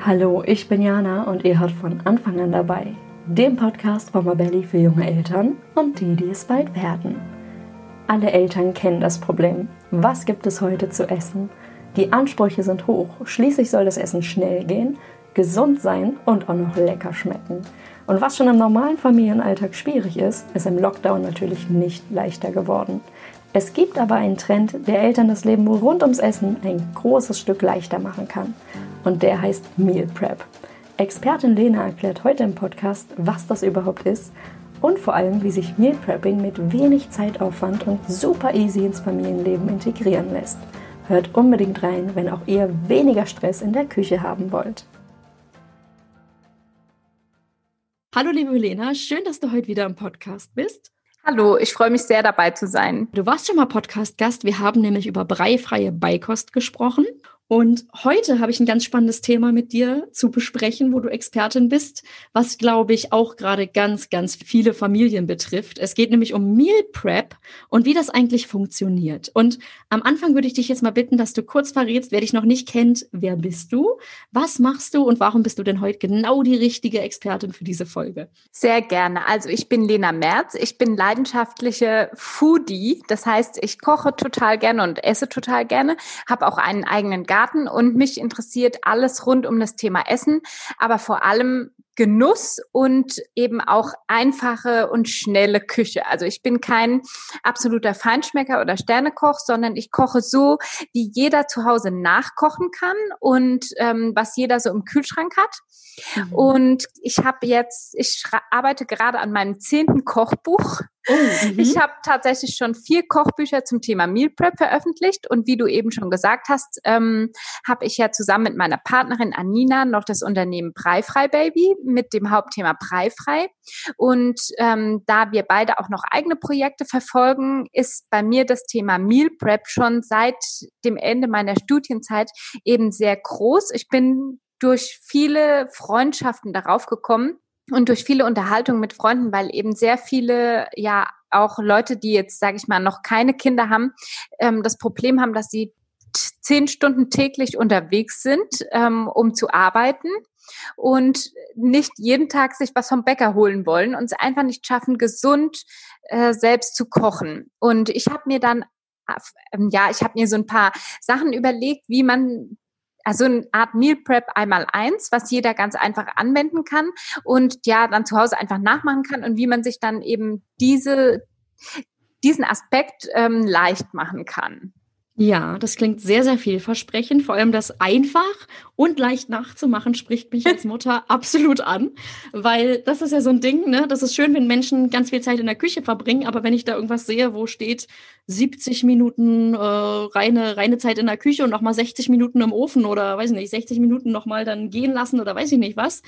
Hallo, ich bin Jana und ihr hört von Anfang an dabei, dem Podcast von Mabelli für junge Eltern und die, die es bald werden. Alle Eltern kennen das Problem. Was gibt es heute zu essen? Die Ansprüche sind hoch. Schließlich soll das Essen schnell gehen, gesund sein und auch noch lecker schmecken. Und was schon im normalen Familienalltag schwierig ist, ist im Lockdown natürlich nicht leichter geworden. Es gibt aber einen Trend, der Eltern das Leben rund ums Essen ein großes Stück leichter machen kann und der heißt Meal Prep. Expertin Lena erklärt heute im Podcast, was das überhaupt ist und vor allem, wie sich Meal Prepping mit wenig Zeitaufwand und super easy ins Familienleben integrieren lässt. Hört unbedingt rein, wenn auch ihr weniger Stress in der Küche haben wollt. Hallo liebe Lena, schön, dass du heute wieder im Podcast bist. Hallo, ich freue mich sehr dabei zu sein. Du warst schon mal Podcast-Gast. Wir haben nämlich über breifreie Beikost gesprochen und heute habe ich ein ganz spannendes Thema mit dir zu besprechen, wo du Expertin bist, was, glaube ich, auch gerade ganz, ganz viele Familien betrifft. Es geht nämlich um Meal Prep und wie das eigentlich funktioniert. Und am Anfang würde ich dich jetzt mal bitten, dass du kurz verrätst, wer dich noch nicht kennt, wer bist du, was machst du und warum bist du denn heute genau die richtige Expertin für diese Folge? Sehr gerne. Also ich bin Lena Merz. Ich bin leidenschaftliche Foodie. Das heißt, ich koche total gerne und esse total gerne, habe auch einen eigenen Garten und mich interessiert alles rund um das Thema Essen, aber vor allem Genuss und eben auch einfache und schnelle Küche. Also ich bin kein absoluter Feinschmecker oder Sternekoch, sondern ich koche so, wie jeder zu Hause nachkochen kann und ähm, was jeder so im Kühlschrank hat. Mhm. Und ich habe jetzt, ich arbeite gerade an meinem zehnten Kochbuch. Oh, mhm. ich habe tatsächlich schon vier Kochbücher zum Thema Meal Prep veröffentlicht und wie du eben schon gesagt hast, ähm, habe ich ja zusammen mit meiner Partnerin Anina noch das Unternehmen Breifrei Baby mit dem Hauptthema Breifrei. Und ähm, da wir beide auch noch eigene Projekte verfolgen, ist bei mir das Thema Meal Prep schon seit dem Ende meiner Studienzeit eben sehr groß. Ich bin durch viele Freundschaften darauf gekommen und durch viele Unterhaltungen mit Freunden, weil eben sehr viele ja auch Leute, die jetzt, sage ich mal, noch keine Kinder haben, ähm, das Problem haben, dass sie zehn Stunden täglich unterwegs sind, ähm, um zu arbeiten und nicht jeden Tag sich was vom Bäcker holen wollen und es einfach nicht schaffen, gesund äh, selbst zu kochen. Und ich habe mir dann ähm, ja, ich habe mir so ein paar Sachen überlegt, wie man also eine Art Meal Prep einmal eins, was jeder ganz einfach anwenden kann und ja dann zu Hause einfach nachmachen kann und wie man sich dann eben diese, diesen Aspekt ähm, leicht machen kann. Ja, das klingt sehr, sehr vielversprechend. Vor allem das einfach und leicht nachzumachen spricht mich als Mutter absolut an, weil das ist ja so ein Ding, ne? Das ist schön, wenn Menschen ganz viel Zeit in der Küche verbringen, aber wenn ich da irgendwas sehe, wo steht 70 Minuten äh, reine, reine Zeit in der Küche und nochmal 60 Minuten im Ofen oder weiß nicht, 60 Minuten nochmal dann gehen lassen oder weiß ich nicht was,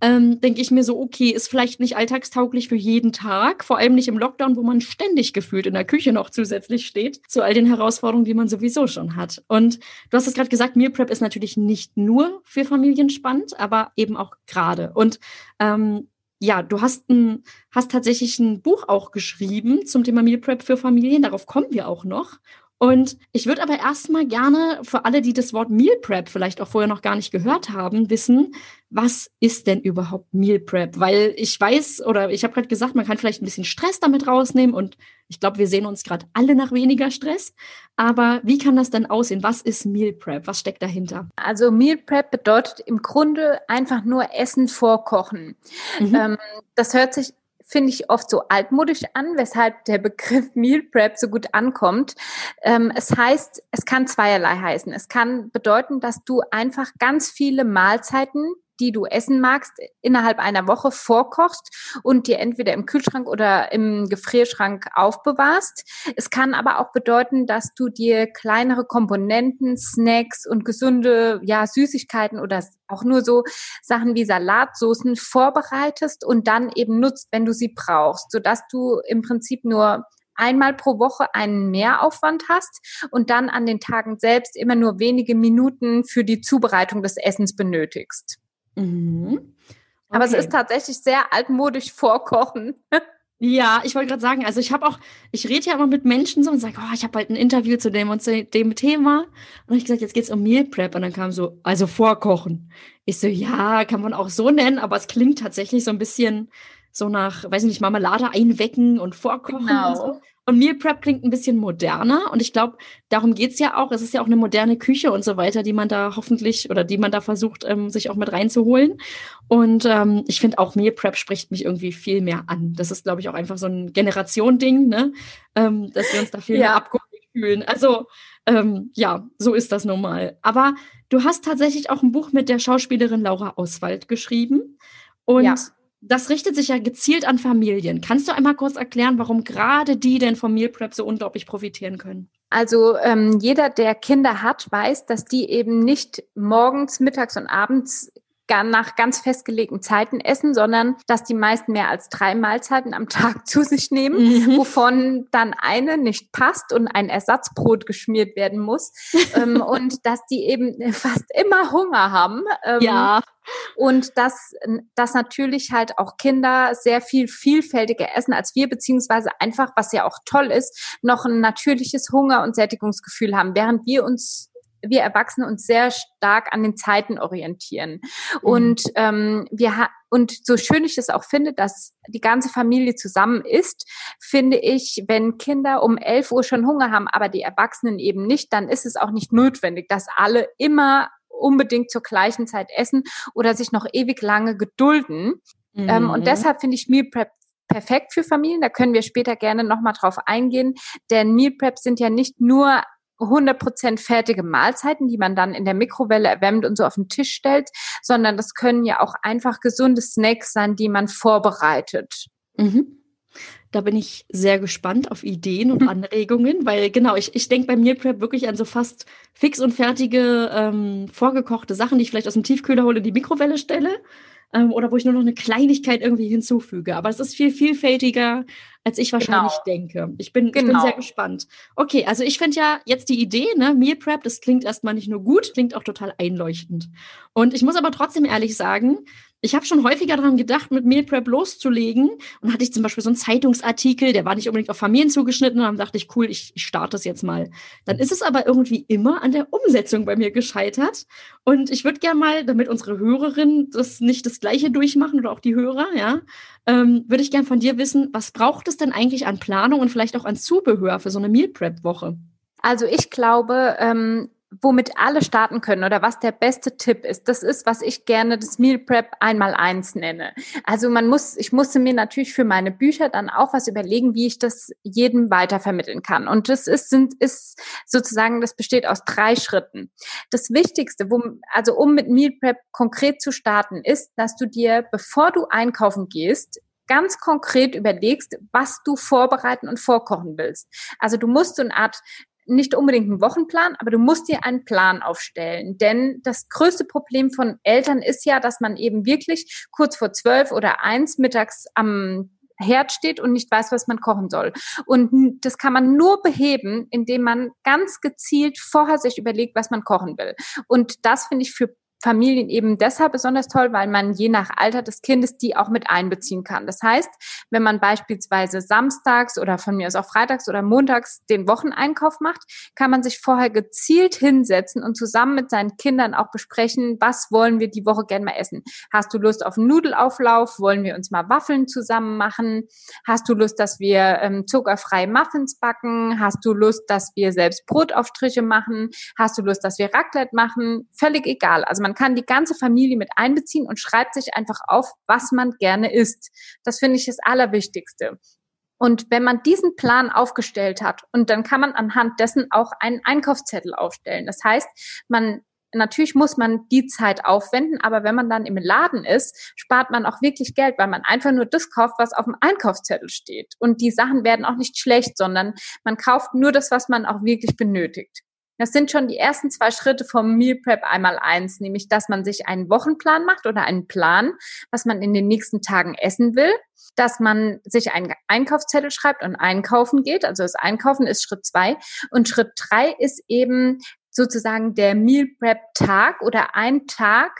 ähm, denke ich mir so, okay, ist vielleicht nicht alltagstauglich für jeden Tag, vor allem nicht im Lockdown, wo man ständig gefühlt in der Küche noch zusätzlich steht, zu all den Herausforderungen, die man sowieso schon hat. Und du hast es gerade gesagt, Meal Prep ist natürlich nicht nur für Familien spannend, aber eben auch gerade. Und ähm, ja, du hast, ein, hast tatsächlich ein Buch auch geschrieben zum Thema Meal Prep für Familien. Darauf kommen wir auch noch. Und ich würde aber erstmal gerne für alle, die das Wort Meal Prep vielleicht auch vorher noch gar nicht gehört haben, wissen, was ist denn überhaupt Meal Prep? Weil ich weiß oder ich habe gerade gesagt, man kann vielleicht ein bisschen Stress damit rausnehmen und ich glaube, wir sehen uns gerade alle nach weniger Stress. Aber wie kann das denn aussehen? Was ist Meal Prep? Was steckt dahinter? Also Meal Prep bedeutet im Grunde einfach nur Essen vorkochen. Mhm. Ähm, das hört sich finde ich oft so altmodisch an, weshalb der Begriff Meal Prep so gut ankommt. Ähm, es heißt, es kann zweierlei heißen. Es kann bedeuten, dass du einfach ganz viele Mahlzeiten die du essen magst, innerhalb einer Woche vorkochst und dir entweder im Kühlschrank oder im Gefrierschrank aufbewahrst. Es kann aber auch bedeuten, dass du dir kleinere Komponenten, Snacks und gesunde ja, Süßigkeiten oder auch nur so Sachen wie Salatsoßen vorbereitest und dann eben nutzt, wenn du sie brauchst, sodass du im Prinzip nur einmal pro Woche einen Mehraufwand hast und dann an den Tagen selbst immer nur wenige Minuten für die Zubereitung des Essens benötigst. Mhm. Okay. Aber es ist tatsächlich sehr altmodisch vorkochen. Ja, ich wollte gerade sagen, also ich habe auch, ich rede ja immer mit Menschen so und sage, oh, ich habe halt ein Interview zu dem und zu dem Thema. Und ich gesagt, jetzt geht's um Meal Prep. Und dann kam so, also vorkochen. Ich so, ja, kann man auch so nennen, aber es klingt tatsächlich so ein bisschen so nach, weiß ich nicht, Marmelade einwecken und vorkochen genau. und so. Und Meal Prep klingt ein bisschen moderner. Und ich glaube, darum geht's ja auch. Es ist ja auch eine moderne Küche und so weiter, die man da hoffentlich oder die man da versucht, ähm, sich auch mit reinzuholen. Und ähm, ich finde auch Meal Prep spricht mich irgendwie viel mehr an. Das ist, glaube ich, auch einfach so ein Generation-Ding, ne? Ähm, dass wir uns da viel ja. mehr abgeholt fühlen. Also, ähm, ja, so ist das nun mal. Aber du hast tatsächlich auch ein Buch mit der Schauspielerin Laura Auswald geschrieben. Und ja das richtet sich ja gezielt an Familien. Kannst du einmal kurz erklären, warum gerade die denn vom Meal Prep so unglaublich profitieren können? Also ähm, jeder, der Kinder hat, weiß, dass die eben nicht morgens, mittags und abends nach ganz festgelegten Zeiten essen, sondern dass die meisten mehr als drei Mahlzeiten am Tag zu sich nehmen, mhm. wovon dann eine nicht passt und ein Ersatzbrot geschmiert werden muss ähm, und dass die eben fast immer Hunger haben. Ähm, ja. Und dass, dass natürlich halt auch Kinder sehr viel vielfältiger essen als wir, beziehungsweise einfach, was ja auch toll ist, noch ein natürliches Hunger- und Sättigungsgefühl haben, während wir uns wir Erwachsene uns sehr stark an den Zeiten orientieren. Mhm. Und ähm, wir ha und so schön ich es auch finde, dass die ganze Familie zusammen ist, finde ich, wenn Kinder um 11 Uhr schon Hunger haben, aber die Erwachsenen eben nicht, dann ist es auch nicht notwendig, dass alle immer unbedingt zur gleichen Zeit essen oder sich noch ewig lange gedulden. Mhm. Ähm, und mhm. deshalb finde ich Meal Prep perfekt für Familien. Da können wir später gerne nochmal drauf eingehen. Denn Meal Prep sind ja nicht nur 100% fertige Mahlzeiten, die man dann in der Mikrowelle erwärmt und so auf den Tisch stellt, sondern das können ja auch einfach gesunde Snacks sein, die man vorbereitet. Mhm. Da bin ich sehr gespannt auf Ideen und Anregungen, weil genau, ich, ich denke bei Meal Prep wirklich an so fast fix und fertige ähm, vorgekochte Sachen, die ich vielleicht aus dem Tiefkühler hole, in die Mikrowelle stelle ähm, oder wo ich nur noch eine Kleinigkeit irgendwie hinzufüge. Aber es ist viel vielfältiger, als ich wahrscheinlich genau. denke. Ich bin, genau. ich bin genau. sehr gespannt. Okay, also ich finde ja jetzt die Idee, ne, Meal Prep, das klingt erstmal nicht nur gut, klingt auch total einleuchtend. Und ich muss aber trotzdem ehrlich sagen, ich habe schon häufiger daran gedacht, mit Meal Prep loszulegen. Und hatte ich zum Beispiel so einen Zeitungsartikel, der war nicht unbedingt auf Familien zugeschnitten. Und dann dachte ich, cool, ich, ich starte das jetzt mal. Dann ist es aber irgendwie immer an der Umsetzung bei mir gescheitert. Und ich würde gerne mal, damit unsere Hörerinnen das nicht das Gleiche durchmachen oder auch die Hörer, ja, ähm, würde ich gerne von dir wissen, was braucht es denn eigentlich an Planung und vielleicht auch an Zubehör für so eine Meal Prep Woche? Also ich glaube, ähm, womit alle starten können oder was der beste Tipp ist, das ist, was ich gerne das Meal Prep einmal eins nenne. Also man muss, ich musste mir natürlich für meine Bücher dann auch was überlegen, wie ich das jedem weitervermitteln kann. Und das ist, sind, ist sozusagen, das besteht aus drei Schritten. Das Wichtigste, wo, also um mit Meal Prep konkret zu starten, ist, dass du dir, bevor du einkaufen gehst, ganz konkret überlegst, was du vorbereiten und vorkochen willst. Also du musst so eine Art nicht unbedingt einen Wochenplan, aber du musst dir einen Plan aufstellen. Denn das größte Problem von Eltern ist ja, dass man eben wirklich kurz vor zwölf oder eins mittags am Herd steht und nicht weiß, was man kochen soll. Und das kann man nur beheben, indem man ganz gezielt vorher sich überlegt, was man kochen will. Und das finde ich für Familien eben deshalb besonders toll, weil man je nach Alter des Kindes die auch mit einbeziehen kann. Das heißt, wenn man beispielsweise samstags oder von mir aus auch freitags oder montags den Wocheneinkauf macht, kann man sich vorher gezielt hinsetzen und zusammen mit seinen Kindern auch besprechen, was wollen wir die Woche gerne mal essen. Hast du Lust auf einen Nudelauflauf? Wollen wir uns mal Waffeln zusammen machen? Hast du Lust, dass wir ähm, zuckerfreie Muffins backen? Hast du Lust, dass wir selbst Brotaufstriche machen? Hast du Lust, dass wir Raclette machen? Völlig egal. Also man man kann die ganze Familie mit einbeziehen und schreibt sich einfach auf, was man gerne isst. Das finde ich das Allerwichtigste. Und wenn man diesen Plan aufgestellt hat, und dann kann man anhand dessen auch einen Einkaufszettel aufstellen. Das heißt, man Natürlich muss man die Zeit aufwenden, aber wenn man dann im Laden ist, spart man auch wirklich Geld, weil man einfach nur das kauft, was auf dem Einkaufszettel steht. Und die Sachen werden auch nicht schlecht, sondern man kauft nur das, was man auch wirklich benötigt. Das sind schon die ersten zwei Schritte vom Meal Prep einmal eins, nämlich dass man sich einen Wochenplan macht oder einen Plan, was man in den nächsten Tagen essen will, dass man sich einen Einkaufszettel schreibt und einkaufen geht. Also das Einkaufen ist Schritt zwei. Und Schritt drei ist eben sozusagen der Meal Prep Tag oder ein Tag,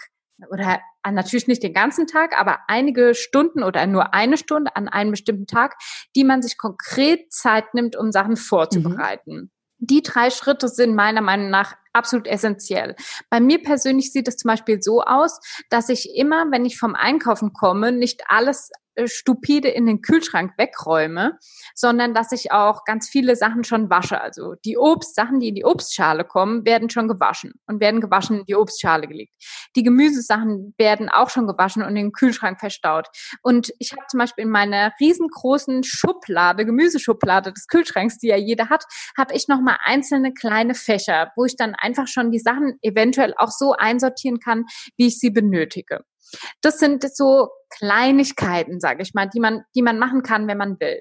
oder natürlich nicht den ganzen Tag, aber einige Stunden oder nur eine Stunde an einem bestimmten Tag, die man sich konkret Zeit nimmt, um Sachen vorzubereiten. Mhm. Die drei Schritte sind meiner Meinung nach absolut essentiell. Bei mir persönlich sieht es zum Beispiel so aus, dass ich immer, wenn ich vom Einkaufen komme, nicht alles stupide in den Kühlschrank wegräume, sondern dass ich auch ganz viele Sachen schon wasche. Also die Obstsachen, die in die Obstschale kommen, werden schon gewaschen und werden gewaschen in die Obstschale gelegt. Die Gemüsesachen werden auch schon gewaschen und in den Kühlschrank verstaut. Und ich habe zum Beispiel in meiner riesengroßen Schublade, Gemüseschublade des Kühlschranks, die ja jeder hat, habe ich nochmal einzelne kleine Fächer, wo ich dann einfach schon die Sachen eventuell auch so einsortieren kann, wie ich sie benötige. Das sind so Kleinigkeiten, sage ich mal, die man, die man machen kann, wenn man will.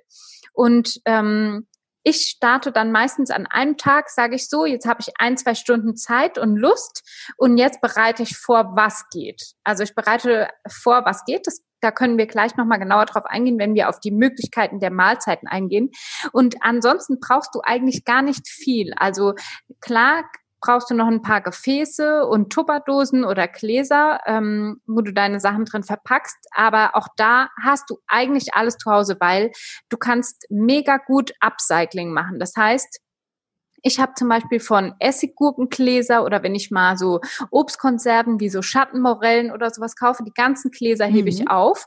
Und ähm, ich starte dann meistens an einem Tag, sage ich so, jetzt habe ich ein, zwei Stunden Zeit und Lust und jetzt bereite ich vor, was geht. Also ich bereite vor, was geht. Das, da können wir gleich nochmal genauer drauf eingehen, wenn wir auf die Möglichkeiten der Mahlzeiten eingehen. Und ansonsten brauchst du eigentlich gar nicht viel. Also klar brauchst du noch ein paar Gefäße und Tupperdosen oder Gläser, ähm, wo du deine Sachen drin verpackst. Aber auch da hast du eigentlich alles zu Hause, weil du kannst mega gut Upcycling machen. Das heißt, ich habe zum Beispiel von Essiggurkengläser oder wenn ich mal so Obstkonserven wie so Schattenmorellen oder sowas kaufe, die ganzen Gläser hebe ich mhm. auf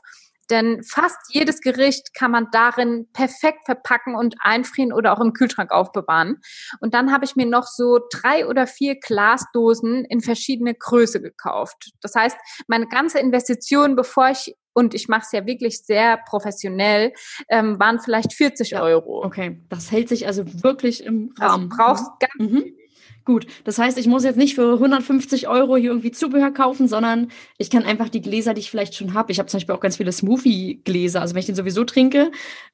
denn fast jedes Gericht kann man darin perfekt verpacken und einfrieren oder auch im Kühlschrank aufbewahren. Und dann habe ich mir noch so drei oder vier Glasdosen in verschiedene Größe gekauft. Das heißt, meine ganze Investition, bevor ich und ich mache es ja wirklich sehr professionell, ähm, waren vielleicht 40 ja, Euro. Okay, das hält sich also wirklich im also Rahmen. Also brauchst mhm. ganz mhm. Gut, das heißt, ich muss jetzt nicht für 150 Euro hier irgendwie Zubehör kaufen, sondern ich kann einfach die Gläser, die ich vielleicht schon habe. Ich habe zum Beispiel auch ganz viele Smoothie-Gläser. Also wenn ich den sowieso trinke,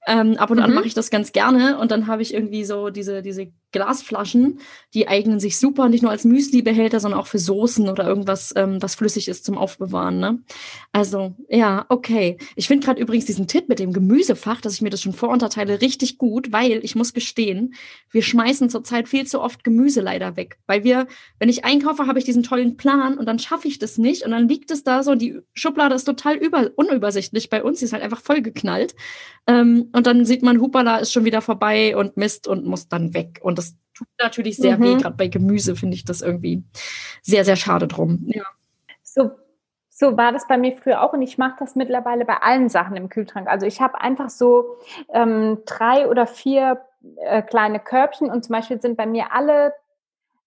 ähm, ab und mhm. an mache ich das ganz gerne und dann habe ich irgendwie so diese, diese Glasflaschen, die eignen sich super, nicht nur als Müsli-Behälter, sondern auch für Soßen oder irgendwas, ähm, was flüssig ist zum Aufbewahren. Ne? Also, ja, okay. Ich finde gerade übrigens diesen Tipp mit dem Gemüsefach, dass ich mir das schon vorunterteile, richtig gut, weil ich muss gestehen, wir schmeißen zurzeit viel zu oft Gemüse leider weg. Weil wir, wenn ich einkaufe, habe ich diesen tollen Plan und dann schaffe ich das nicht und dann liegt es da so, die Schublade ist total über, unübersichtlich bei uns, die ist halt einfach vollgeknallt. Ähm, und dann sieht man, Hupala ist schon wieder vorbei und Mist und muss dann weg. Und das tut natürlich sehr mhm. weh. Gerade bei Gemüse finde ich das irgendwie sehr, sehr schade drum. Ja. So, so war das bei mir früher auch und ich mache das mittlerweile bei allen Sachen im Kühlschrank. Also ich habe einfach so ähm, drei oder vier äh, kleine Körbchen und zum Beispiel sind bei mir alle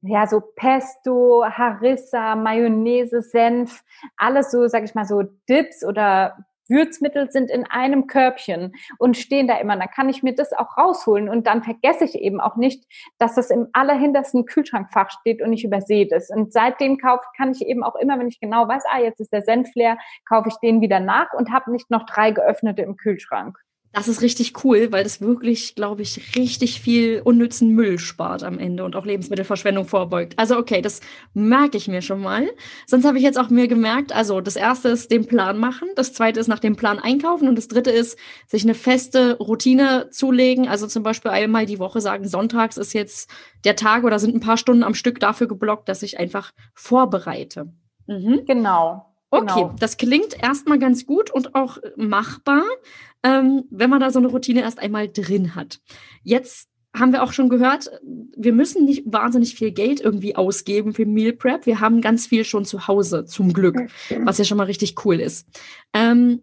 ja, so Pesto, Harissa, Mayonnaise, Senf, alles so, sag ich mal, so Dips oder Würzmittel sind in einem Körbchen und stehen da immer. Dann kann ich mir das auch rausholen und dann vergesse ich eben auch nicht, dass das im allerhintersten Kühlschrankfach steht und ich übersehe das. Und seitdem kaufe, kann ich eben auch immer, wenn ich genau weiß, ah, jetzt ist der Senf leer, kaufe ich den wieder nach und habe nicht noch drei geöffnete im Kühlschrank. Das ist richtig cool, weil das wirklich, glaube ich, richtig viel unnützen Müll spart am Ende und auch Lebensmittelverschwendung vorbeugt. Also okay, das merke ich mir schon mal. Sonst habe ich jetzt auch mir gemerkt, also das erste ist den Plan machen, das zweite ist nach dem Plan einkaufen und das dritte ist sich eine feste Routine zulegen. Also zum Beispiel einmal die Woche sagen, sonntags ist jetzt der Tag oder sind ein paar Stunden am Stück dafür geblockt, dass ich einfach vorbereite. Mhm. Genau. Okay, genau. das klingt erstmal ganz gut und auch machbar ähm, wenn man da so eine Routine erst einmal drin hat. Jetzt haben wir auch schon gehört, wir müssen nicht wahnsinnig viel Geld irgendwie ausgeben für Meal Prep. Wir haben ganz viel schon zu Hause, zum Glück, was ja schon mal richtig cool ist. Ähm,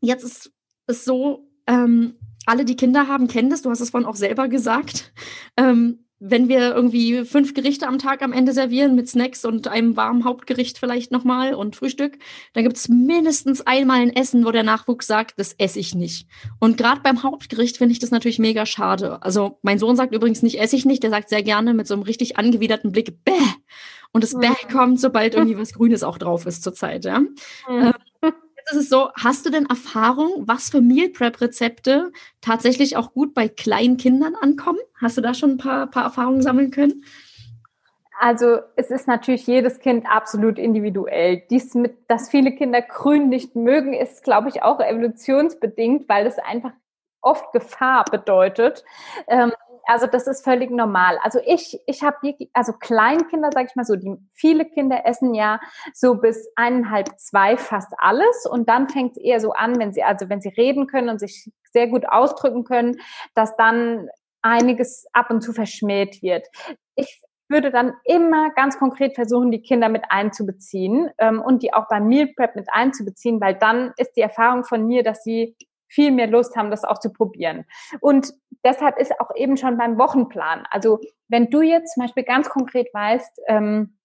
jetzt ist es so, ähm, alle, die Kinder haben, kennen das. Du hast es vorhin auch selber gesagt. Ähm, wenn wir irgendwie fünf Gerichte am Tag am Ende servieren mit Snacks und einem warmen Hauptgericht vielleicht nochmal und Frühstück, dann gibt es mindestens einmal ein Essen, wo der Nachwuchs sagt, das esse ich nicht. Und gerade beim Hauptgericht finde ich das natürlich mega schade. Also mein Sohn sagt übrigens nicht, esse ich nicht, der sagt sehr gerne mit so einem richtig angewiderten Blick, bäh. Und das Bäh kommt, sobald irgendwie was Grünes auch drauf ist zurzeit. Ja? Mhm. Ähm, ist es so, hast du denn Erfahrung, was für Meal Prep Rezepte tatsächlich auch gut bei kleinen Kindern ankommen? Hast du da schon ein paar, paar Erfahrungen sammeln können? Also es ist natürlich jedes Kind absolut individuell. Dies mit, dass viele Kinder grün nicht mögen, ist, glaube ich, auch evolutionsbedingt, weil es einfach oft Gefahr bedeutet. Ähm, also das ist völlig normal. Also ich, ich habe, also Kleinkinder, sage ich mal so, die viele Kinder essen ja so bis eineinhalb, zwei fast alles und dann fängt es eher so an, wenn sie, also wenn sie reden können und sich sehr gut ausdrücken können, dass dann einiges ab und zu verschmäht wird. Ich würde dann immer ganz konkret versuchen, die Kinder mit einzubeziehen ähm, und die auch beim Meal Prep mit einzubeziehen, weil dann ist die Erfahrung von mir, dass sie viel mehr Lust haben, das auch zu probieren. Und deshalb ist auch eben schon beim Wochenplan. Also wenn du jetzt zum Beispiel ganz konkret weißt, ähm,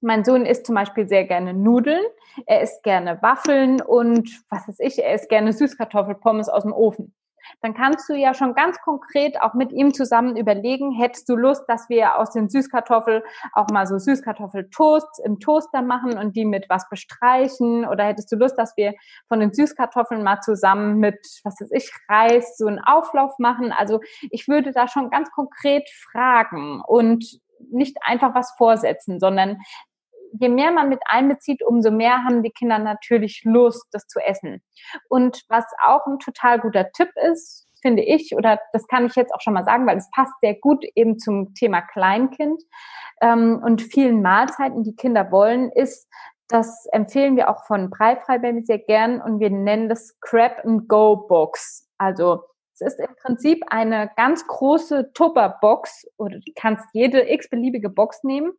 mein Sohn isst zum Beispiel sehr gerne Nudeln, er isst gerne Waffeln und was weiß ich, er isst gerne Süßkartoffelpommes aus dem Ofen dann kannst du ja schon ganz konkret auch mit ihm zusammen überlegen, hättest du Lust, dass wir aus den Süßkartoffeln auch mal so Süßkartoffeltoast im Toaster machen und die mit was bestreichen? Oder hättest du Lust, dass wir von den Süßkartoffeln mal zusammen mit, was weiß ich, Reis so einen Auflauf machen? Also ich würde da schon ganz konkret fragen und nicht einfach was vorsetzen, sondern je mehr man mit einbezieht, umso mehr haben die Kinder natürlich Lust, das zu essen. Und was auch ein total guter Tipp ist, finde ich, oder das kann ich jetzt auch schon mal sagen, weil es passt sehr gut eben zum Thema Kleinkind ähm, und vielen Mahlzeiten, die Kinder wollen, ist, das empfehlen wir auch von Breifrei sehr gern und wir nennen das Crab and Go Box. Also es ist im Prinzip eine ganz große Tupper-Box oder du kannst jede x-beliebige Box nehmen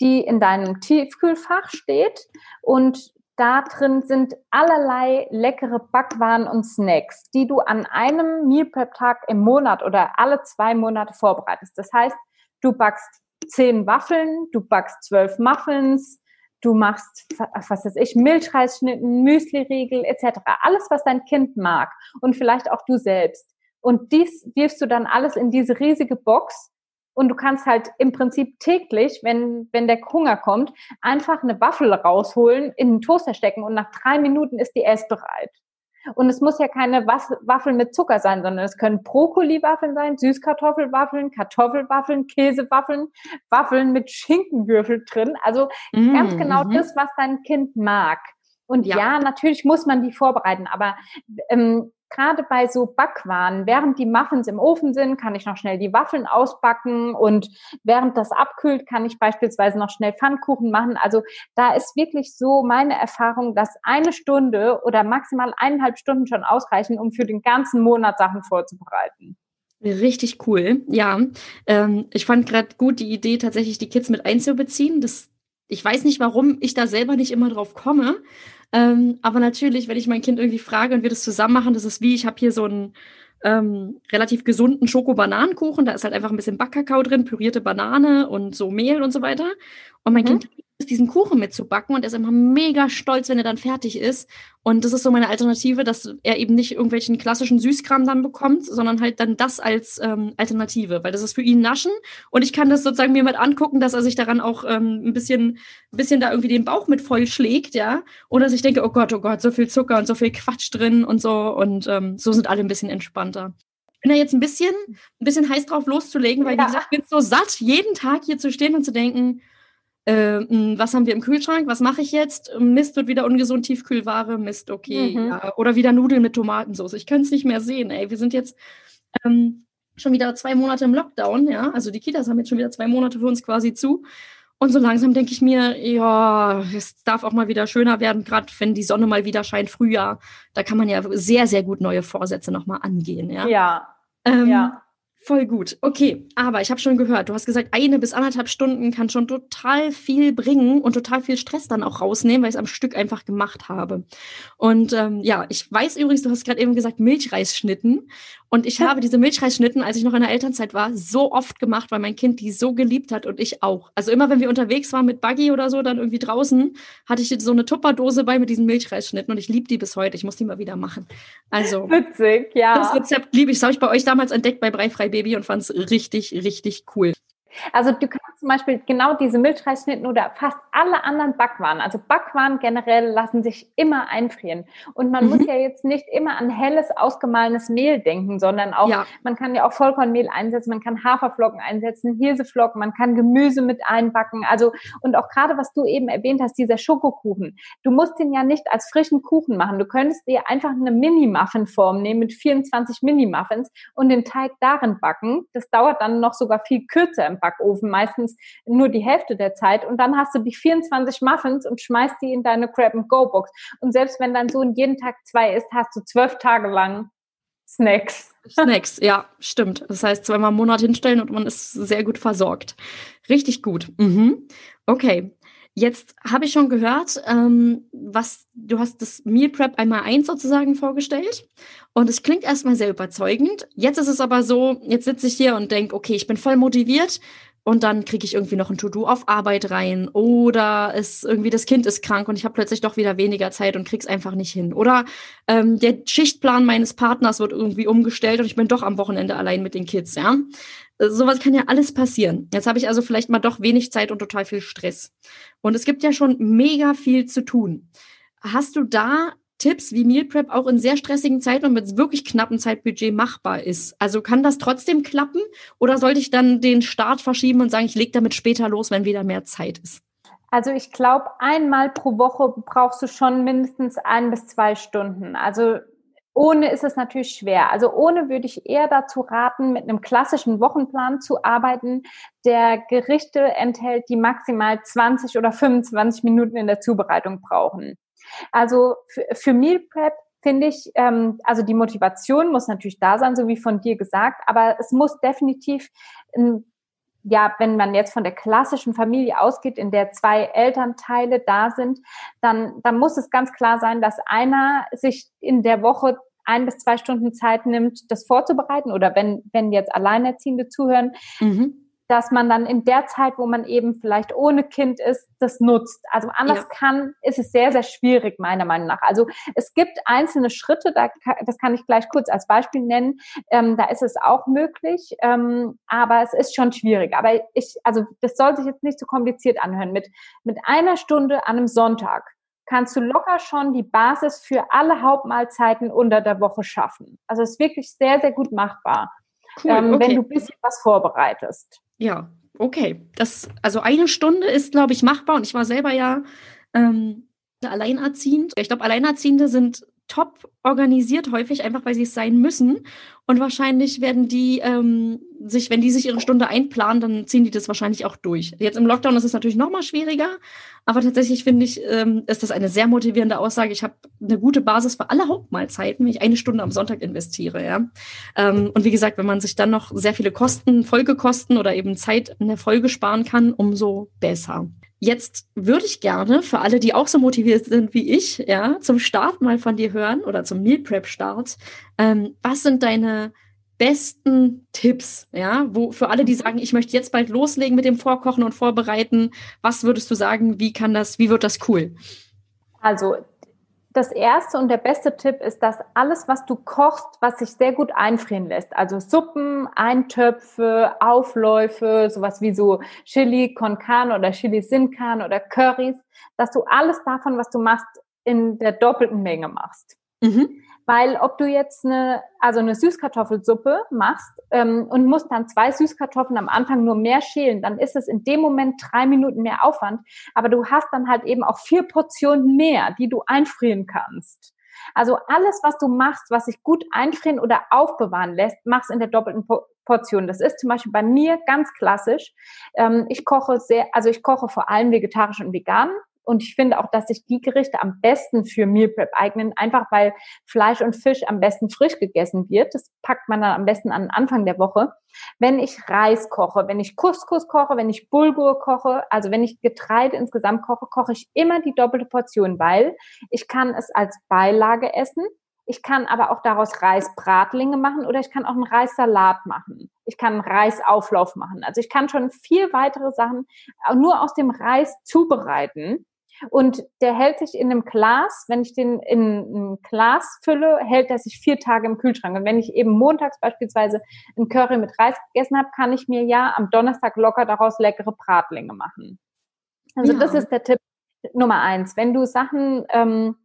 die in deinem Tiefkühlfach steht und da drin sind allerlei leckere Backwaren und Snacks, die du an einem Meal Prep Tag im Monat oder alle zwei Monate vorbereitest. Das heißt, du backst zehn Waffeln, du backst zwölf Muffins, du machst, was weiß ich, Milchreisschnitten, Müsli-Riegel etc. Alles, was dein Kind mag und vielleicht auch du selbst. Und dies wirfst du dann alles in diese riesige Box und du kannst halt im Prinzip täglich, wenn, wenn der Hunger kommt, einfach eine Waffel rausholen, in den Toaster stecken und nach drei Minuten ist die essbereit. Und es muss ja keine Waffeln mit Zucker sein, sondern es können Brokkoliwaffeln sein, Süßkartoffelwaffeln, Kartoffelwaffeln, Käsewaffeln, Waffeln mit Schinkenwürfel drin. Also mmh, ganz genau mmh. das, was dein Kind mag. Und ja. ja. natürlich muss man die vorbereiten, aber ähm, gerade bei so Backwaren, während die Muffins im Ofen sind, kann ich noch schnell die Waffeln ausbacken und während das abkühlt, kann ich beispielsweise noch schnell Pfannkuchen machen. Also da ist wirklich so meine Erfahrung, dass eine Stunde oder maximal eineinhalb Stunden schon ausreichen, um für den ganzen Monat Sachen vorzubereiten. Richtig cool, ja. Ähm, ich fand gerade gut die Idee, tatsächlich die Kids mit einzubeziehen. Das, ich weiß nicht, warum ich da selber nicht immer drauf komme. Ähm, aber natürlich, wenn ich mein Kind irgendwie frage und wir das zusammen machen, das ist wie, ich habe hier so einen ähm, relativ gesunden Schoko-Bananenkuchen, da ist halt einfach ein bisschen Backkakao drin, pürierte Banane und so Mehl und so weiter. Und mein mhm. Kind diesen Kuchen mitzubacken und er ist immer mega stolz, wenn er dann fertig ist. Und das ist so meine Alternative, dass er eben nicht irgendwelchen klassischen Süßkram dann bekommt, sondern halt dann das als ähm, Alternative, weil das ist für ihn Naschen und ich kann das sozusagen mir mit angucken, dass er sich daran auch ähm, ein bisschen, ein bisschen da irgendwie den Bauch mit voll schlägt, ja. Oder dass ich denke, oh Gott, oh Gott, so viel Zucker und so viel Quatsch drin und so und ähm, so sind alle ein bisschen entspannter bin da jetzt ein bisschen, ein bisschen heiß drauf loszulegen, weil ja. wie gesagt, ich bin so satt, jeden Tag hier zu stehen und zu denken, äh, was haben wir im Kühlschrank, was mache ich jetzt? Mist wird wieder ungesund, Tiefkühlware, Mist, okay. Mhm. Ja. Oder wieder Nudeln mit Tomatensauce. Ich kann es nicht mehr sehen, ey. Wir sind jetzt ähm, schon wieder zwei Monate im Lockdown, ja. Also die Kitas haben jetzt schon wieder zwei Monate für uns quasi zu. Und so langsam denke ich mir, ja, es darf auch mal wieder schöner werden, gerade wenn die Sonne mal wieder scheint, Frühjahr. Da kann man ja sehr, sehr gut neue Vorsätze nochmal angehen, ja. Ja. Ähm, ja. Voll gut. Okay, aber ich habe schon gehört, du hast gesagt, eine bis anderthalb Stunden kann schon total viel bringen und total viel Stress dann auch rausnehmen, weil ich es am Stück einfach gemacht habe. Und ähm, ja, ich weiß übrigens, du hast gerade eben gesagt, Milchreisschnitten. Und ich habe diese Milchreisschnitten, als ich noch in der Elternzeit war, so oft gemacht, weil mein Kind die so geliebt hat und ich auch. Also immer, wenn wir unterwegs waren mit Buggy oder so, dann irgendwie draußen, hatte ich so eine Tupperdose bei mit diesen Milchreisschnitten und ich liebe die bis heute. Ich muss die mal wieder machen. Also. Witzig, ja. Das Rezept liebe ich. Das habe ich bei euch damals entdeckt bei Breifrei Baby und fand es richtig, richtig cool. Also du kannst zum Beispiel genau diese Milchreisschnitten oder fast alle anderen Backwaren, also Backwaren generell lassen sich immer einfrieren. Und man mhm. muss ja jetzt nicht immer an helles, ausgemahlenes Mehl denken, sondern auch, ja. man kann ja auch Vollkornmehl einsetzen, man kann Haferflocken einsetzen, Hirseflocken, man kann Gemüse mit einbacken. Also, und auch gerade, was du eben erwähnt hast, dieser Schokokuchen. Du musst den ja nicht als frischen Kuchen machen. Du könntest dir einfach eine Mini-Muffin-Form nehmen mit 24 Mini-Muffins und den Teig darin backen. Das dauert dann noch sogar viel kürzer im Backofen, meistens nur die Hälfte der Zeit. Und dann hast du die 24 Muffins und schmeißt die in deine Grab-and-Go-Box. Und selbst wenn dein Sohn jeden Tag zwei isst, hast du zwölf Tage lang Snacks. Snacks, ja, stimmt. Das heißt, zweimal im Monat hinstellen und man ist sehr gut versorgt. Richtig gut. Mhm. Okay. Jetzt habe ich schon gehört, ähm, was du hast das Meal Prep einmal eins sozusagen vorgestellt. Und es klingt erstmal sehr überzeugend. Jetzt ist es aber so, jetzt sitze ich hier und denke, okay, ich bin voll motiviert. Und dann kriege ich irgendwie noch ein To-Do auf Arbeit rein. Oder es irgendwie das Kind ist krank und ich habe plötzlich doch wieder weniger Zeit und krieg's einfach nicht hin. Oder ähm, der Schichtplan meines Partners wird irgendwie umgestellt und ich bin doch am Wochenende allein mit den Kids, ja sowas kann ja alles passieren. Jetzt habe ich also vielleicht mal doch wenig Zeit und total viel Stress. Und es gibt ja schon mega viel zu tun. Hast du da Tipps, wie Meal Prep auch in sehr stressigen Zeiten und mit wirklich knappem Zeitbudget machbar ist? Also kann das trotzdem klappen oder sollte ich dann den Start verschieben und sagen, ich lege damit später los, wenn wieder mehr Zeit ist? Also ich glaube, einmal pro Woche brauchst du schon mindestens ein bis zwei Stunden. Also ohne ist es natürlich schwer. Also ohne würde ich eher dazu raten, mit einem klassischen Wochenplan zu arbeiten, der Gerichte enthält, die maximal 20 oder 25 Minuten in der Zubereitung brauchen. Also für, Meal Prep finde ich, ähm, also die Motivation muss natürlich da sein, so wie von dir gesagt, aber es muss definitiv ein ja, wenn man jetzt von der klassischen Familie ausgeht, in der zwei Elternteile da sind, dann, dann muss es ganz klar sein, dass einer sich in der Woche ein bis zwei Stunden Zeit nimmt, das vorzubereiten oder wenn, wenn jetzt Alleinerziehende zuhören, mhm. dass man dann in der Zeit, wo man eben vielleicht ohne Kind ist, das nutzt. Also anders ja. kann, ist es sehr, sehr schwierig, meiner Meinung nach. Also es gibt einzelne Schritte, da, das kann ich gleich kurz als Beispiel nennen, ähm, da ist es auch möglich, ähm, aber es ist schon schwierig. Aber ich, also das soll sich jetzt nicht so kompliziert anhören. Mit, mit einer Stunde an einem Sonntag kannst du locker schon die Basis für alle Hauptmahlzeiten unter der Woche schaffen. Also es ist wirklich sehr, sehr gut machbar, cool, ähm, okay. wenn du ein bisschen was vorbereitest. Ja, okay. Das, also eine Stunde ist, glaube ich, machbar und ich war selber ja ähm, alleinerziehend. Ich glaube, Alleinerziehende sind top organisiert häufig, einfach weil sie es sein müssen. Und wahrscheinlich werden die ähm, sich, wenn die sich ihre Stunde einplanen, dann ziehen die das wahrscheinlich auch durch. Jetzt im Lockdown ist es natürlich noch mal schwieriger, aber tatsächlich finde ich, ähm, ist das eine sehr motivierende Aussage. Ich habe eine gute Basis für alle Hauptmahlzeiten, wenn ich eine Stunde am Sonntag investiere. Ja? Ähm, und wie gesagt, wenn man sich dann noch sehr viele Kosten, Folgekosten oder eben Zeit in der Folge sparen kann, umso besser. Jetzt würde ich gerne für alle, die auch so motiviert sind wie ich, ja, zum Start mal von dir hören oder zum Meal Prep Start. Ähm, was sind deine besten Tipps, ja, wo für alle, die sagen, ich möchte jetzt bald loslegen mit dem Vorkochen und Vorbereiten, was würdest du sagen, wie kann das, wie wird das cool? Also das erste und der beste Tipp ist, dass alles, was du kochst, was sich sehr gut einfrieren lässt, also Suppen, Eintöpfe, Aufläufe, sowas wie so Chili con Carne oder Chili sin Carne oder Currys, dass du alles davon, was du machst, in der doppelten Menge machst. Mhm. Weil ob du jetzt eine, also eine Süßkartoffelsuppe machst ähm, und musst dann zwei Süßkartoffeln am Anfang nur mehr schälen, dann ist es in dem Moment drei Minuten mehr Aufwand. Aber du hast dann halt eben auch vier Portionen mehr, die du einfrieren kannst. Also alles, was du machst, was sich gut einfrieren oder aufbewahren lässt, machst in der doppelten Portion. Das ist zum Beispiel bei mir ganz klassisch. Ähm, ich koche sehr, also ich koche vor allem vegetarisch und vegan. Und ich finde auch, dass sich die Gerichte am besten für Meal Prep eignen, einfach weil Fleisch und Fisch am besten frisch gegessen wird. Das packt man dann am besten an Anfang der Woche. Wenn ich Reis koche, wenn ich Couscous koche, wenn ich Bulgur koche, also wenn ich Getreide insgesamt koche, koche ich immer die doppelte Portion, weil ich kann es als Beilage essen. Ich kann aber auch daraus Reisbratlinge machen oder ich kann auch einen Reissalat machen. Ich kann einen Reisauflauf machen. Also ich kann schon vier weitere Sachen nur aus dem Reis zubereiten Und der hält sich in einem Glas, wenn ich den in ein Glas fülle, hält er sich vier Tage im Kühlschrank. Und wenn ich eben montags beispielsweise ein Curry mit Reis gegessen habe, kann ich mir ja am Donnerstag locker daraus leckere Bratlinge machen. Also ja. das ist der Tipp Nummer eins. Wenn du Sachen ähm,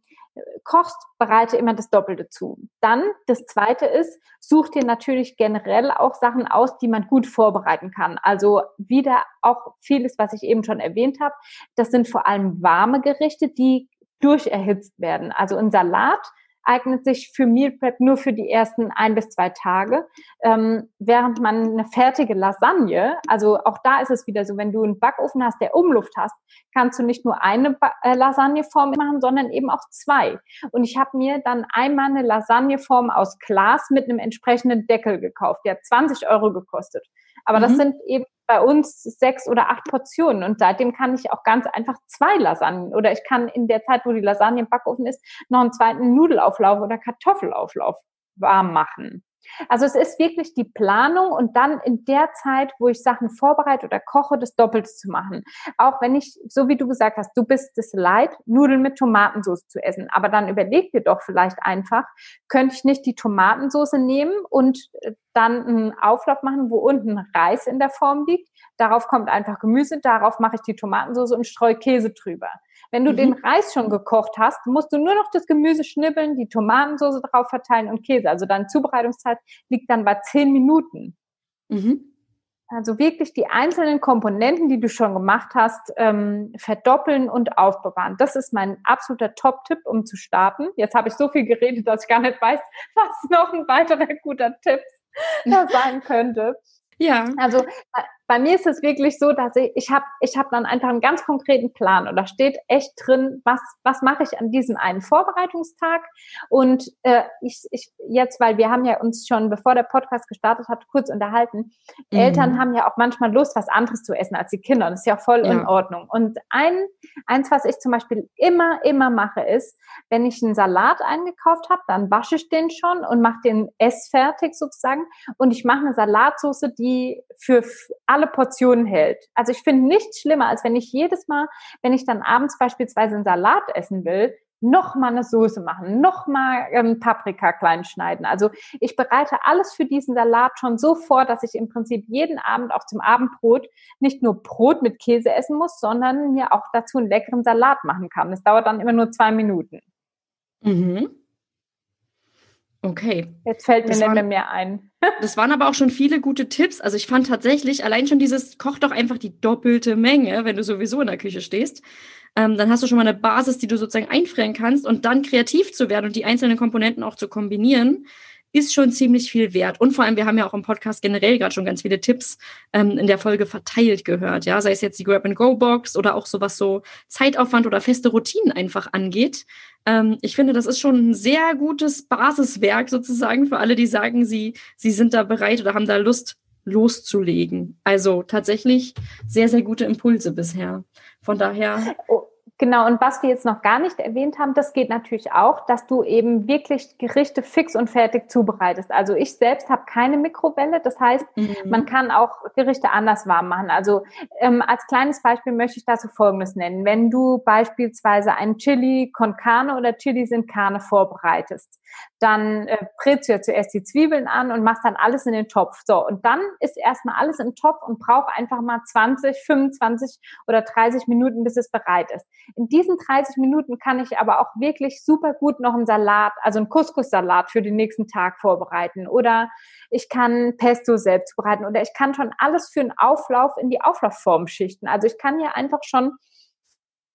kochst, bereite immer das Doppelte zu. Dann das zweite ist, such dir natürlich generell auch Sachen aus, die man gut vorbereiten kann. Also wieder auch vieles, was ich eben schon erwähnt habe. Das sind vor allem warme Gerichte, die durcherhitzt werden. Also ein Salat eignet sich für Meal Prep nur für die ersten ein bis zwei Tage, ähm, während man eine fertige Lasagne, also auch da ist es wieder so, wenn du einen Backofen hast, der Umluft hast, kannst du nicht nur eine äh, Lasagneform machen, sondern eben auch zwei. Und ich habe mir dann einmal eine Lasagneform aus Glas mit einem entsprechenden Deckel gekauft. Der hat 20 Euro gekostet. Aber mhm. das sind eben bei uns sechs oder acht Portionen und seitdem kann ich auch ganz einfach zwei Lasagnen oder ich kann in der Zeit, wo die Lasagne im Backofen ist, noch einen zweiten Nudelauflauf oder Kartoffelauflauf warm machen. Also es ist wirklich die Planung und dann in der Zeit, wo ich Sachen vorbereite oder koche, das Doppelte zu machen. Auch wenn ich, so wie du gesagt hast, du bist es leid, Nudeln mit Tomatensauce zu essen. Aber dann überleg dir doch vielleicht einfach, könnte ich nicht die Tomatensauce nehmen und äh, dann einen Auflauf machen, wo unten Reis in der Form liegt. Darauf kommt einfach Gemüse, darauf mache ich die Tomatensauce und streue Käse drüber. Wenn du mhm. den Reis schon gekocht hast, musst du nur noch das Gemüse schnibbeln, die Tomatensauce drauf verteilen und Käse. Also deine Zubereitungszeit liegt dann bei zehn Minuten. Mhm. Also wirklich die einzelnen Komponenten, die du schon gemacht hast, ähm, verdoppeln und aufbewahren. Das ist mein absoluter Top-Tipp, um zu starten. Jetzt habe ich so viel geredet, dass ich gar nicht weiß, was noch ein weiterer guter Tipp da sein könnte. Ja. Also bei mir ist es wirklich so, dass ich, ich habe ich hab dann einfach einen ganz konkreten Plan und da steht echt drin, was, was mache ich an diesem einen Vorbereitungstag. Und äh, ich, ich jetzt, weil wir haben ja uns schon, bevor der Podcast gestartet hat, kurz unterhalten, mhm. Eltern haben ja auch manchmal Lust, was anderes zu essen als die Kinder. Und das ist ja voll ja. in Ordnung. Und ein, eins, was ich zum Beispiel immer, immer mache, ist, wenn ich einen Salat eingekauft habe, dann wasche ich den schon und mache den essfertig sozusagen. Und ich mache eine Salatsauce, die für alle Portionen hält. Also ich finde nichts schlimmer, als wenn ich jedes Mal, wenn ich dann abends beispielsweise einen Salat essen will, noch mal eine Soße machen, noch mal ähm, Paprika klein schneiden. Also ich bereite alles für diesen Salat schon so vor, dass ich im Prinzip jeden Abend auch zum Abendbrot nicht nur Brot mit Käse essen muss, sondern mir auch dazu einen leckeren Salat machen kann. Das dauert dann immer nur zwei Minuten. Mhm. Okay. Jetzt fällt mir nicht mehr, mehr ein. das waren aber auch schon viele gute Tipps. Also ich fand tatsächlich allein schon dieses, koch doch einfach die doppelte Menge, wenn du sowieso in der Küche stehst. Ähm, dann hast du schon mal eine Basis, die du sozusagen einfrieren kannst und dann kreativ zu werden und die einzelnen Komponenten auch zu kombinieren ist schon ziemlich viel wert. Und vor allem, wir haben ja auch im Podcast generell gerade schon ganz viele Tipps ähm, in der Folge verteilt gehört, ja, sei es jetzt die Grab-and-Go-Box oder auch so was so Zeitaufwand oder feste Routinen einfach angeht. Ähm, ich finde, das ist schon ein sehr gutes Basiswerk sozusagen für alle, die sagen, sie, sie sind da bereit oder haben da Lust loszulegen. Also tatsächlich sehr, sehr gute Impulse bisher. Von daher. Oh Genau, und was wir jetzt noch gar nicht erwähnt haben, das geht natürlich auch, dass du eben wirklich Gerichte fix und fertig zubereitest. Also ich selbst habe keine Mikrowelle, das heißt, mhm. man kann auch Gerichte anders warm machen. Also ähm, als kleines Beispiel möchte ich dazu Folgendes nennen. Wenn du beispielsweise ein Chili con Carne oder Chili sin Carne vorbereitest, dann äh, brätst du ja zuerst die Zwiebeln an und machst dann alles in den Topf. So, und dann ist erstmal alles im Topf und braucht einfach mal 20, 25 oder 30 Minuten, bis es bereit ist. In diesen 30 Minuten kann ich aber auch wirklich super gut noch einen Salat, also einen Couscous-Salat für den nächsten Tag vorbereiten oder ich kann Pesto selbst bereiten oder ich kann schon alles für einen Auflauf in die Auflaufform schichten. Also ich kann hier einfach schon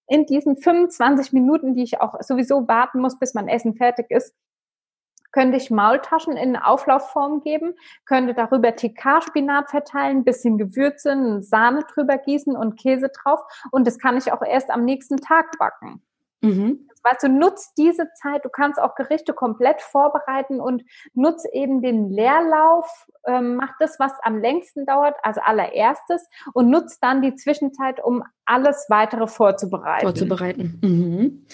in diesen 25 Minuten, die ich auch sowieso warten muss, bis mein Essen fertig ist, könnte ich Maultaschen in Auflaufform geben, könnte darüber TK-Spinat verteilen, bisschen Gewürze, Sahne drüber gießen und Käse drauf. Und das kann ich auch erst am nächsten Tag backen. Mhm. Weißt du, nutzt diese Zeit, du kannst auch Gerichte komplett vorbereiten und nutzt eben den Leerlauf, ähm, mach das, was am längsten dauert, also allererstes und nutzt dann die Zwischenzeit, um alles weitere vorzubereiten. Vorzubereiten. Mhm.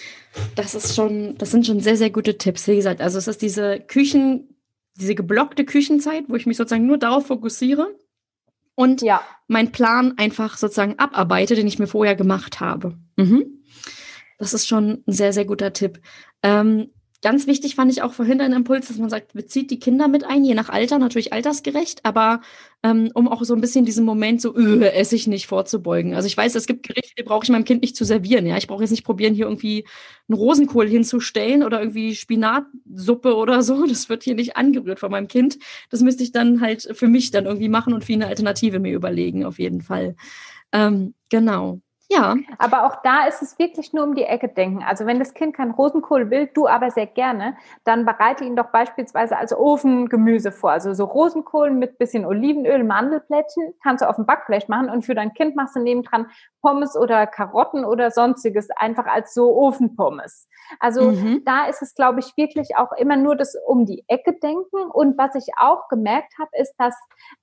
Das ist schon, das sind schon sehr, sehr gute Tipps. Wie gesagt, also es ist diese Küchen, diese geblockte Küchenzeit, wo ich mich sozusagen nur darauf fokussiere und ja. meinen Plan einfach sozusagen abarbeite, den ich mir vorher gemacht habe. Mhm. Das ist schon ein sehr, sehr guter Tipp. Ähm, Ganz wichtig fand ich auch vorhin ein Impuls, dass man sagt, bezieht die Kinder mit ein, je nach Alter, natürlich altersgerecht, aber ähm, um auch so ein bisschen diesen Moment so, öh, esse ich nicht vorzubeugen. Also ich weiß, es gibt Gerichte, die brauche ich meinem Kind nicht zu servieren. Ja, ich brauche jetzt nicht probieren, hier irgendwie einen Rosenkohl hinzustellen oder irgendwie Spinatsuppe oder so. Das wird hier nicht angerührt von meinem Kind. Das müsste ich dann halt für mich dann irgendwie machen und für eine Alternative mir überlegen, auf jeden Fall. Ähm, genau. Ja. Aber auch da ist es wirklich nur um die Ecke denken. Also wenn das Kind kein Rosenkohl will, du aber sehr gerne, dann bereite ihn doch beispielsweise als Ofengemüse vor. Also so Rosenkohl mit bisschen Olivenöl, Mandelblättchen kannst du auf dem Backblech machen und für dein Kind machst du nebendran Pommes oder Karotten oder sonstiges einfach als so Ofenpommes. Also mhm. da ist es, glaube ich, wirklich auch immer nur das um die Ecke denken. Und was ich auch gemerkt habe, ist, dass,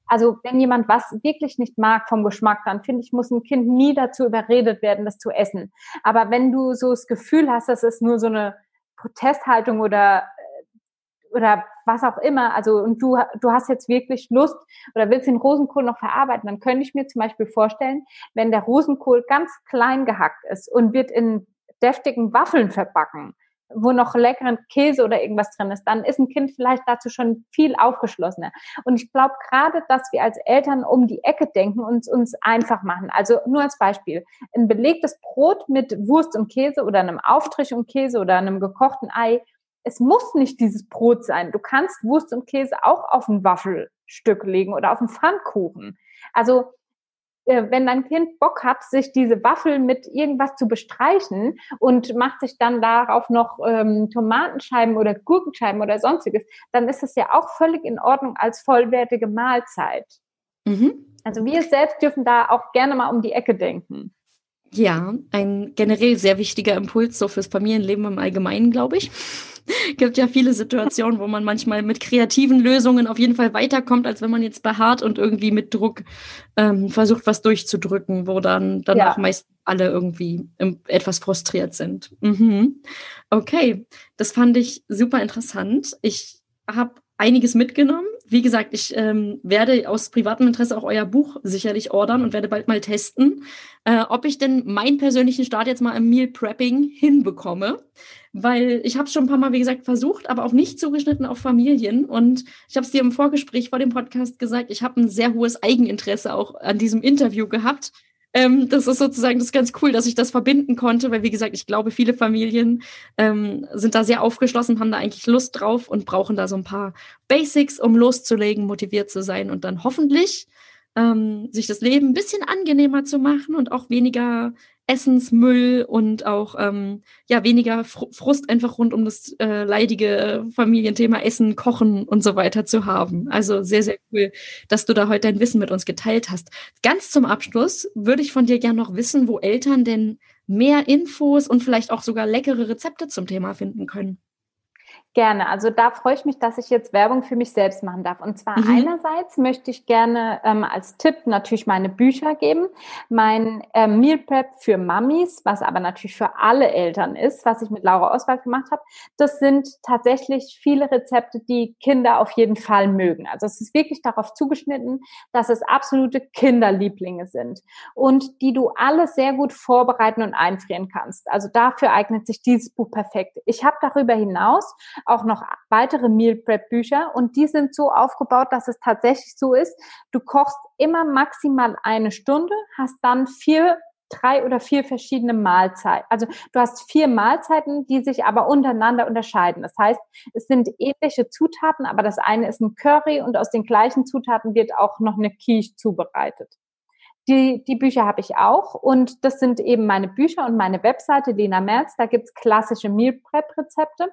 also wenn jemand was wirklich nicht mag vom Geschmack, dann finde ich, muss ein Kind nie dazu überredet werden, das zu essen. Aber wenn du so das Gefühl hast, dass es nur so eine Protesthaltung oder oder was auch immer, also und du, du hast jetzt wirklich Lust oder willst den Rosenkohl noch verarbeiten, dann könnte ich mir zum Beispiel vorstellen, wenn der Rosenkohl ganz klein gehackt ist und wird in deftigen Waffeln verbacken, wo noch leckeren Käse oder irgendwas drin ist, dann ist ein Kind vielleicht dazu schon viel aufgeschlossener. Und ich glaube gerade, dass wir als Eltern um die Ecke denken und uns einfach machen. Also nur als Beispiel, ein belegtes Brot mit Wurst und Käse oder einem Aufstrich und Käse oder einem gekochten Ei es muss nicht dieses Brot sein. Du kannst Wurst und Käse auch auf ein Waffelstück legen oder auf einen Pfannkuchen. Also wenn dein Kind Bock hat, sich diese Waffel mit irgendwas zu bestreichen und macht sich dann darauf noch ähm, Tomatenscheiben oder Gurkenscheiben oder sonstiges, dann ist es ja auch völlig in Ordnung als vollwertige Mahlzeit. Mhm. Also wir selbst dürfen da auch gerne mal um die Ecke denken. Ja, ein generell sehr wichtiger Impuls so fürs Familienleben im Allgemeinen, glaube ich. gibt ja viele Situationen, wo man manchmal mit kreativen Lösungen auf jeden Fall weiterkommt, als wenn man jetzt beharrt und irgendwie mit Druck ähm, versucht, was durchzudrücken, wo dann danach ja. meist alle irgendwie etwas frustriert sind. Mhm. Okay, das fand ich super interessant. Ich habe einiges mitgenommen. Wie gesagt, ich ähm, werde aus privatem Interesse auch euer Buch sicherlich ordern und werde bald mal testen, äh, ob ich denn meinen persönlichen Start jetzt mal im Meal Prepping hinbekomme weil ich habe es schon ein paar Mal, wie gesagt, versucht, aber auch nicht zugeschnitten auf Familien. Und ich habe es dir im Vorgespräch vor dem Podcast gesagt, ich habe ein sehr hohes Eigeninteresse auch an diesem Interview gehabt. Ähm, das ist sozusagen das ist ganz cool, dass ich das verbinden konnte, weil wie gesagt, ich glaube, viele Familien ähm, sind da sehr aufgeschlossen, haben da eigentlich Lust drauf und brauchen da so ein paar Basics, um loszulegen, motiviert zu sein und dann hoffentlich ähm, sich das Leben ein bisschen angenehmer zu machen und auch weniger Essensmüll und auch ähm, ja weniger Frust einfach rund um das äh, leidige Familienthema Essen, Kochen und so weiter zu haben. Also sehr, sehr cool, dass du da heute dein Wissen mit uns geteilt hast. Ganz zum Abschluss würde ich von dir gerne noch wissen, wo Eltern denn mehr Infos und vielleicht auch sogar leckere Rezepte zum Thema finden können. Gerne. Also da freue ich mich, dass ich jetzt Werbung für mich selbst machen darf. Und zwar mhm. einerseits möchte ich gerne ähm, als Tipp natürlich meine Bücher geben. Mein ähm, Meal Prep für Mamis, was aber natürlich für alle Eltern ist, was ich mit Laura Oswald gemacht habe. Das sind tatsächlich viele Rezepte, die Kinder auf jeden Fall mögen. Also es ist wirklich darauf zugeschnitten, dass es absolute Kinderlieblinge sind und die du alle sehr gut vorbereiten und einfrieren kannst. Also dafür eignet sich dieses Buch perfekt. Ich habe darüber hinaus auch noch weitere Meal Prep Bücher und die sind so aufgebaut, dass es tatsächlich so ist, du kochst immer maximal eine Stunde, hast dann vier drei oder vier verschiedene Mahlzeiten. Also du hast vier Mahlzeiten, die sich aber untereinander unterscheiden. Das heißt, es sind ähnliche Zutaten, aber das eine ist ein Curry und aus den gleichen Zutaten wird auch noch eine Quiche zubereitet. Die, die Bücher habe ich auch und das sind eben meine Bücher und meine Webseite Lena Merz. Da gibt's klassische Meal Prep Rezepte.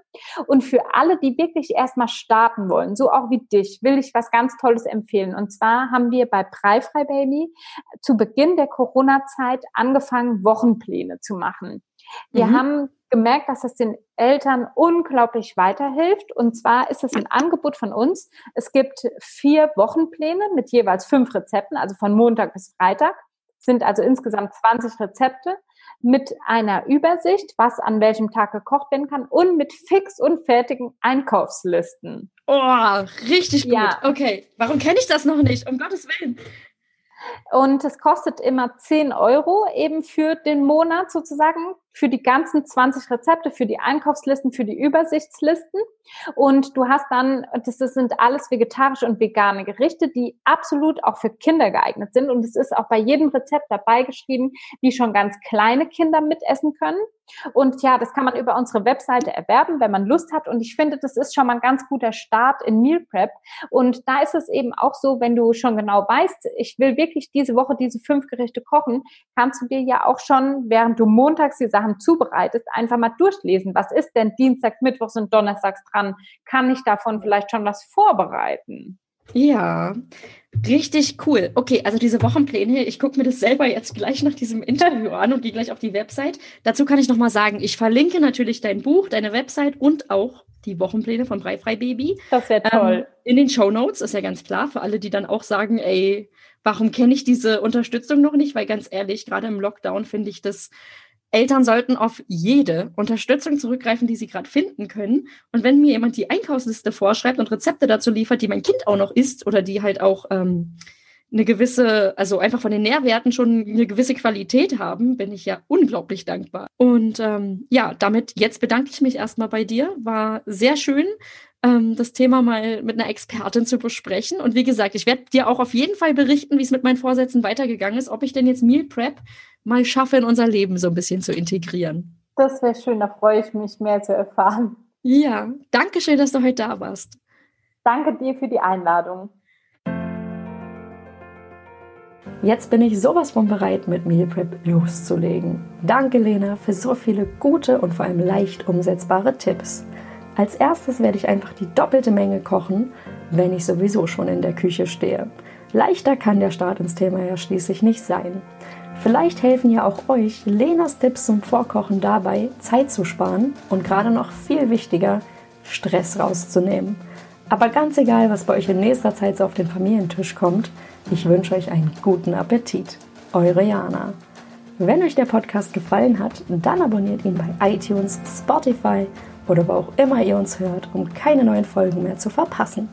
Und für alle, die wirklich erstmal starten wollen, so auch wie dich, will ich was ganz Tolles empfehlen. Und zwar haben wir bei Preifrei Baby zu Beginn der Corona-Zeit angefangen, Wochenpläne zu machen. Wir mhm. haben gemerkt, dass es den Eltern unglaublich weiterhilft. Und zwar ist es ein Angebot von uns. Es gibt vier Wochenpläne mit jeweils fünf Rezepten, also von Montag bis Freitag, sind also insgesamt 20 Rezepte mit einer Übersicht, was an welchem Tag gekocht werden kann und mit fix und fertigen Einkaufslisten. Oh, richtig gut. Ja. Okay, warum kenne ich das noch nicht? Um Gottes Willen. Und es kostet immer 10 Euro eben für den Monat sozusagen. Für die ganzen 20 Rezepte, für die Einkaufslisten, für die Übersichtslisten. Und du hast dann, das, das sind alles vegetarische und vegane Gerichte, die absolut auch für Kinder geeignet sind. Und es ist auch bei jedem Rezept dabei geschrieben, wie schon ganz kleine Kinder mitessen können. Und ja, das kann man über unsere Webseite erwerben, wenn man Lust hat. Und ich finde, das ist schon mal ein ganz guter Start in Meal Prep. Und da ist es eben auch so, wenn du schon genau weißt, ich will wirklich diese Woche diese fünf Gerichte kochen, kannst du dir ja auch schon, während du montags die zubereitest, einfach mal durchlesen. Was ist denn Dienstag, Mittwochs und Donnerstags dran? Kann ich davon vielleicht schon was vorbereiten? Ja, richtig cool. Okay, also diese Wochenpläne, ich gucke mir das selber jetzt gleich nach diesem Interview an und gehe gleich auf die Website. Dazu kann ich nochmal sagen, ich verlinke natürlich dein Buch, deine Website und auch die Wochenpläne von Breifrei Baby. Das wäre toll. Ähm, in den Show Notes ist ja ganz klar, für alle, die dann auch sagen, ey, warum kenne ich diese Unterstützung noch nicht? Weil ganz ehrlich, gerade im Lockdown finde ich das Eltern sollten auf jede Unterstützung zurückgreifen, die sie gerade finden können. Und wenn mir jemand die Einkaufsliste vorschreibt und Rezepte dazu liefert, die mein Kind auch noch isst oder die halt auch ähm, eine gewisse, also einfach von den Nährwerten schon eine gewisse Qualität haben, bin ich ja unglaublich dankbar. Und ähm, ja, damit jetzt bedanke ich mich erstmal bei dir. War sehr schön, ähm, das Thema mal mit einer Expertin zu besprechen. Und wie gesagt, ich werde dir auch auf jeden Fall berichten, wie es mit meinen Vorsätzen weitergegangen ist, ob ich denn jetzt Meal Prep mal schaffe, in unser Leben so ein bisschen zu integrieren. Das wäre schön, da freue ich mich mehr zu erfahren. Ja, danke schön, dass du heute da warst. Danke dir für die Einladung. Jetzt bin ich sowas von bereit, mit Meal Prep loszulegen. Danke, Lena, für so viele gute und vor allem leicht umsetzbare Tipps. Als erstes werde ich einfach die doppelte Menge kochen, wenn ich sowieso schon in der Küche stehe. Leichter kann der Start ins Thema ja schließlich nicht sein. Vielleicht helfen ja auch euch Lenas Tipps zum Vorkochen dabei, Zeit zu sparen und gerade noch viel wichtiger, Stress rauszunehmen. Aber ganz egal, was bei euch in nächster Zeit so auf den Familientisch kommt, ich wünsche euch einen guten Appetit. Eure Jana. Wenn euch der Podcast gefallen hat, dann abonniert ihn bei iTunes, Spotify oder wo auch immer ihr uns hört, um keine neuen Folgen mehr zu verpassen.